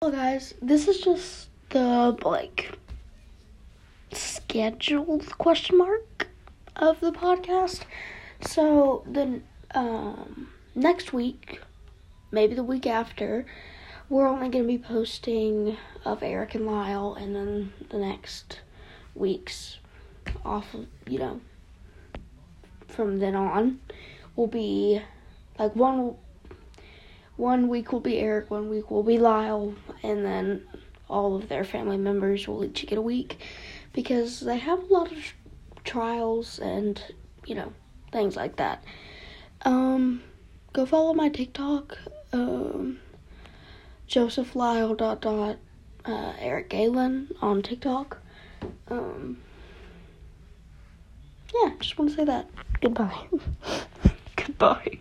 Hello guys, this is just the like scheduled question mark of the podcast. So the um, next week, maybe the week after, we're only going to be posting of Eric and Lyle, and then the next weeks off of you know from then on will be like one one week will be Eric, one week will be Lyle, and then all of their family members will each get a week because they have a lot of trials and you know things like that. Um, go follow my TikTok, um, Joseph Lyle dot dot uh, Eric Galen on TikTok. Um, yeah, just want to say that. Goodbye. Goodbye.